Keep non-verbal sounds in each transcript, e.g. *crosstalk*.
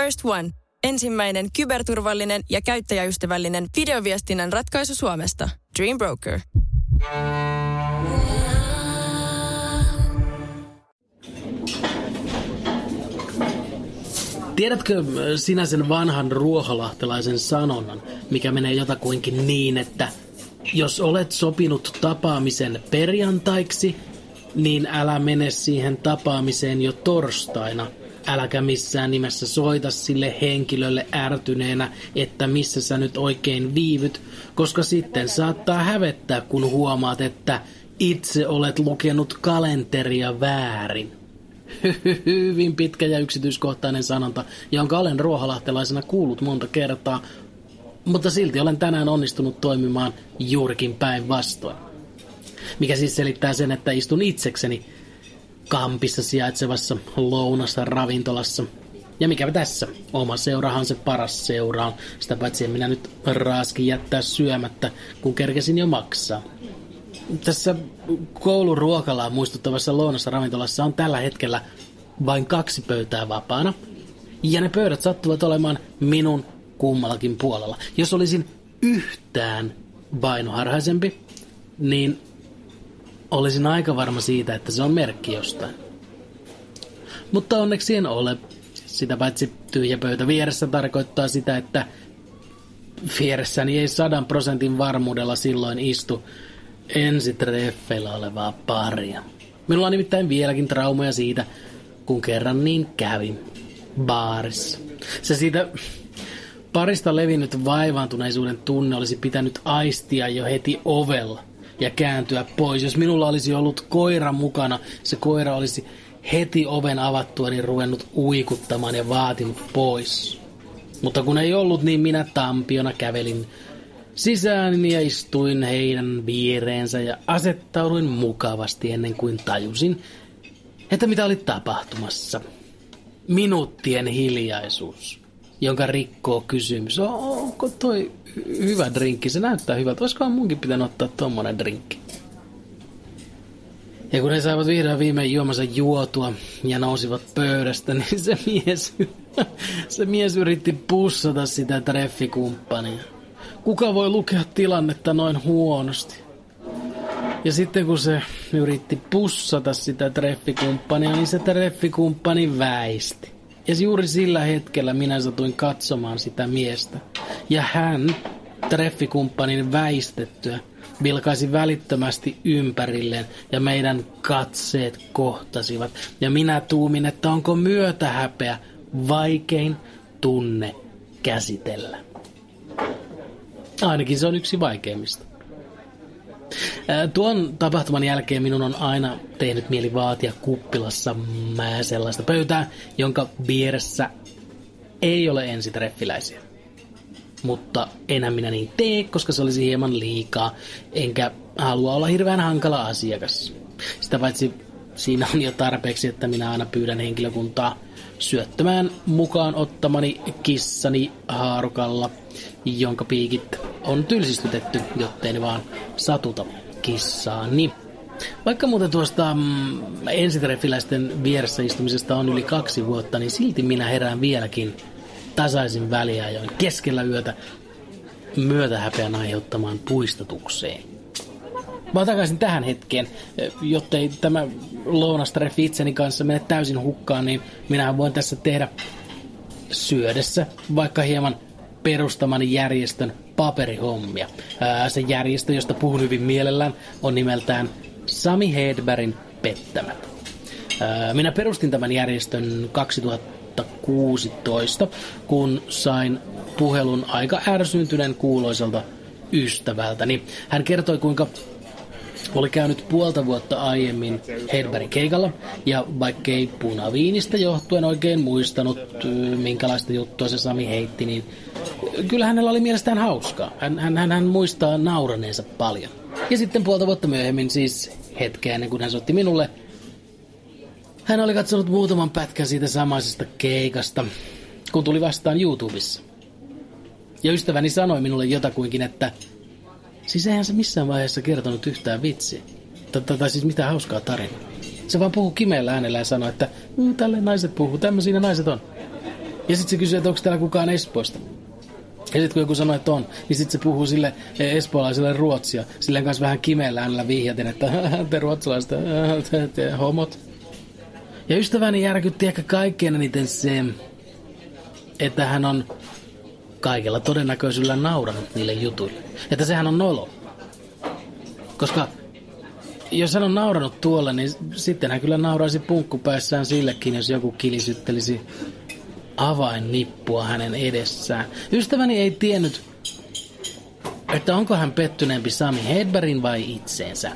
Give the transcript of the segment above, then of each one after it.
First One. Ensimmäinen kyberturvallinen ja käyttäjäystävällinen videoviestinnän ratkaisu Suomesta. Dream Broker. Tiedätkö sinä sen vanhan ruoholahtelaisen sanonnan, mikä menee jotakuinkin niin, että jos olet sopinut tapaamisen perjantaiksi, niin älä mene siihen tapaamiseen jo torstaina. Äläkä missään nimessä soita sille henkilölle ärtyneenä, että missä sä nyt oikein viivyt, koska sitten saattaa hävettää, kun huomaat, että itse olet lukenut kalenteria väärin. *laughs* Hyvin pitkä ja yksityiskohtainen sanonta, jonka olen ruohalahtelaisena kuullut monta kertaa, mutta silti olen tänään onnistunut toimimaan juurikin päinvastoin. Mikä siis selittää sen, että istun itsekseni kampissa sijaitsevassa lounassa ravintolassa. Ja mikä tässä? Oma seurahan se paras seura on. Sitä paitsi en minä nyt raaskin jättää syömättä, kun kerkesin jo maksaa. Tässä kouluruokalaa muistuttavassa lounassa ravintolassa on tällä hetkellä vain kaksi pöytää vapaana. Ja ne pöydät sattuvat olemaan minun kummallakin puolella. Jos olisin yhtään vainoharhaisempi, niin olisin aika varma siitä, että se on merkki jostain. Mutta onneksi en ole. Sitä paitsi tyhjä pöytä vieressä tarkoittaa sitä, että vieressäni ei sadan prosentin varmuudella silloin istu ensitreffeillä olevaa paria. Minulla on nimittäin vieläkin traumoja siitä, kun kerran niin kävi baarissa. Se siitä parista levinnyt vaivaantuneisuuden tunne olisi pitänyt aistia jo heti ovella ja kääntyä pois. Jos minulla olisi ollut koira mukana, se koira olisi heti oven avattua niin ruvennut uikuttamaan ja vaatinut pois. Mutta kun ei ollut, niin minä tampiona kävelin sisään ja istuin heidän viereensä ja asettauduin mukavasti ennen kuin tajusin, että mitä oli tapahtumassa. Minuuttien hiljaisuus, jonka rikkoo kysymys. Onko toi hyvä drinkki? Se näyttää hyvältä. Olisikohan munkin pitänyt ottaa tommonen drinkki? Ja kun he saivat vihdoin viimein juomansa juotua ja nousivat pöydästä, *laughs* niin se mies, se mies yritti pussata sitä treffikumppania. Kuka voi lukea tilannetta noin huonosti? Ja sitten kun se yritti pussata sitä treffikumppania, niin se treffikumppani väisti. Ja juuri sillä hetkellä minä satuin katsomaan sitä miestä. Ja hän, treffikumppanin väistettyä, vilkaisi välittömästi ympärilleen ja meidän katseet kohtasivat. Ja minä tuumin, että onko myötähäpeä vaikein tunne käsitellä. Ainakin se on yksi vaikeimmista. Tuon tapahtuman jälkeen minun on aina tehnyt mieli vaatia kuppilassa mä sellaista pöytää, jonka vieressä ei ole ensitreffiläisiä. Mutta enää minä niin tee, koska se olisi hieman liikaa, enkä halua olla hirveän hankala asiakas. Sitä paitsi siinä on jo tarpeeksi, että minä aina pyydän henkilökuntaa syöttämään mukaan ottamani kissani haarukalla, jonka piikit on tylsistytetty, jottei ne vaan satuta kissaani. Vaikka muuten tuosta mm, ensitreffiläisten vieressä istumisesta on yli kaksi vuotta, niin silti minä herään vieläkin tasaisin väliajoin keskellä yötä myötähäpeän aiheuttamaan puistatukseen. Mä takaisin tähän hetkeen, jottei tämä lounastreffi itseni kanssa mene täysin hukkaan, niin minä voin tässä tehdä syödessä vaikka hieman perustamani järjestön paperihommia. Ää, se järjestö, josta puhun hyvin mielellään, on nimeltään Sami Hedbergin pettämät. Minä perustin tämän järjestön 2016, kun sain puhelun aika ärsyntyneen kuuloiselta ystävältäni. Hän kertoi, kuinka oli käynyt puolta vuotta aiemmin Hedbergin keikalla, ja vaikkei punaviinistä johtuen oikein muistanut, minkälaista juttua se Sami heitti, niin kyllä hänellä oli mielestään hauskaa. Hän, hän, hän, hän muistaa nauraneensa paljon. Ja sitten puolta vuotta myöhemmin, siis hetkeä ennen kuin hän soitti minulle, hän oli katsonut muutaman pätkän siitä samaisesta keikasta, kun tuli vastaan YouTubessa. Ja ystäväni sanoi minulle jotakuinkin, että Siis eihän se missään vaiheessa kertonut yhtään vitsiä. Tai siis mitään hauskaa tarinaa. Se vaan puhuu kimeällä äänellä ja sanoi, että mm, tälle naiset puhuu, tämmöisiä naiset on. Ja sitten se kysyy, että onko täällä kukaan Espoosta. Ja sitten kun joku sanoo, että on, niin sitten se puhuu sille espoolaiselle ruotsia. Silleen kanssa vähän kimeällä äänellä vihjaten, että te ruotsalaiset, te, te homot. Ja ystäväni järkytti ehkä kaikkein eniten se, että hän on kaikella todennäköisyydellä nauranut niille jutuille. Että sehän on nolo. Koska jos hän on nauranut tuolle, niin sitten hän kyllä nauraisi punkkupäissään sillekin, jos joku kilisyttelisi avainnippua hänen edessään. Ystäväni ei tiennyt, että onko hän pettyneempi Sami Hedbergin vai itseensä.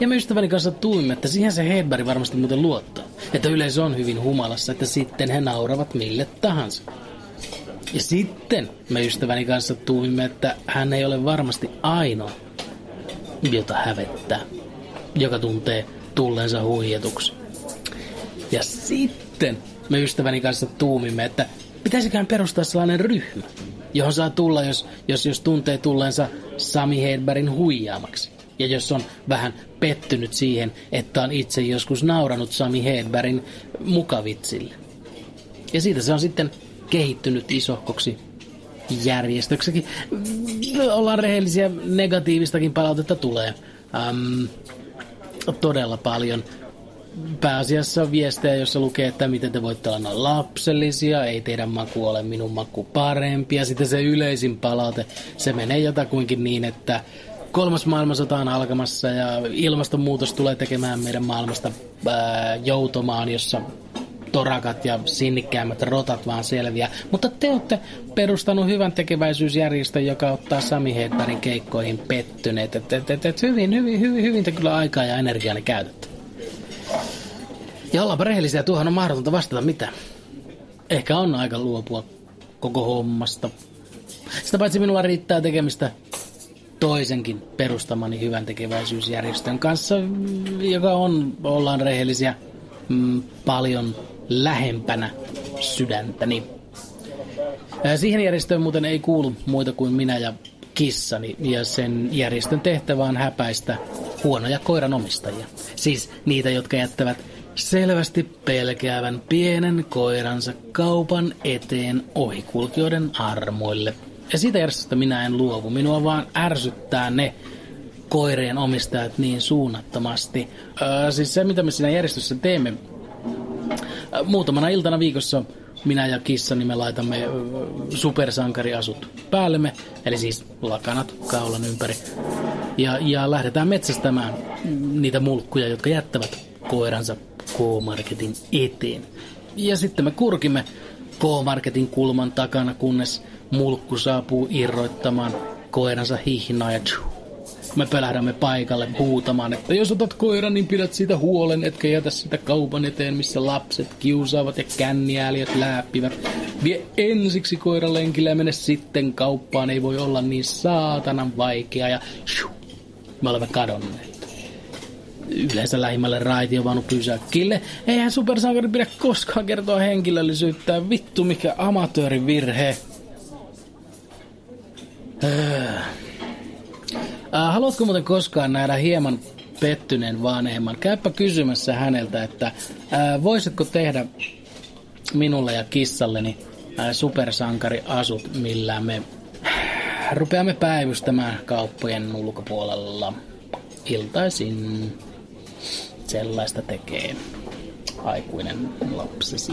Ja me ystäväni kanssa tuimme, että siihen se Hedberg varmasti muuten luottaa. Että yleisö on hyvin humalassa, että sitten he nauravat mille tahansa. Ja sitten me ystäväni kanssa tuimme, että hän ei ole varmasti ainoa, jota hävettää, joka tuntee tulleensa huijatuksi. Ja sitten me ystäväni kanssa tuumimme, että pitäisiköhän perustaa sellainen ryhmä, johon saa tulla, jos, jos, jos tuntee tulleensa Sami Hedbergin huijaamaksi. Ja jos on vähän pettynyt siihen, että on itse joskus nauranut Sami Hedbergin mukavitsille. Ja siitä se on sitten kehittynyt isohkoksi järjestöksekin. Ollaan rehellisiä, negatiivistakin palautetta tulee. Um, todella paljon pääasiassa viestejä, jossa lukee, että miten te voitte olla lapsellisia, ei teidän maku ole minun maku parempi. Ja sitten se yleisin palaute, se menee jotakuinkin niin, että kolmas maailmansota on alkamassa ja ilmastonmuutos tulee tekemään meidän maailmasta ää, joutomaan, jossa torakat ja sinnikkäämmät rotat vaan selviä. Mutta te olette perustanut hyvän tekeväisyysjärjestön, joka ottaa Sami Hedbergin keikkoihin pettyneet. Et, et, et, et hyvin, hyvin, hyvin, hyvin te kyllä aikaa ja energiaa käytätte. Ja ollaanpa rehellisiä, tuohon on mahdotonta vastata mitä. Ehkä on aika luopua koko hommasta. Sitä paitsi minulla riittää tekemistä toisenkin perustamani hyvän tekeväisyysjärjestön kanssa, joka on, ollaan rehellisiä, mm, paljon lähempänä sydäntäni. Siihen järjestöön muuten ei kuulu muita kuin minä ja kissani, ja sen järjestön tehtävä on häpäistä huonoja koiranomistajia. Siis niitä, jotka jättävät selvästi pelkäävän pienen koiransa kaupan eteen ohikulkijoiden armoille. Ja siitä järjestöstä minä en luovu. Minua vaan ärsyttää ne koirien omistajat niin suunnattomasti. Öö, siis se, mitä me siinä järjestössä teemme, muutamana iltana viikossa minä ja kissani me laitamme supersankariasut päällemme, eli siis lakanat kaulan ympäri. Ja, ja lähdetään metsästämään niitä mulkkuja, jotka jättävät koiransa K-Marketin eteen. Ja sitten me kurkimme K-Marketin kulman takana, kunnes mulkku saapuu irroittamaan koiransa hihnaa ja tju, me pelähdämme paikalle huutamaan, että jos otat koiran, niin pidät siitä huolen, etkä jätä sitä kaupan eteen, missä lapset kiusaavat ja känniääliöt läppivät. Vie ensiksi koiran lenkille ja mene sitten kauppaan, ei voi olla niin saatanan vaikea ja shu, me olemme kadonneet. Yleensä lähimmälle raitiovaunu pysäkkille. Eihän supersankari pidä koskaan kertoa henkilöllisyyttä. Vittu mikä amatöörin virhe. Öö. Äh, haluatko muuten koskaan nähdä hieman pettyneen vanhemman? Käypä kysymässä häneltä, että äh, voisitko tehdä minulle ja kissalleni äh, supersankariasut, millä me rupeamme päivystämään kauppojen ulkopuolella iltaisin. Sellaista tekee aikuinen lapsesi.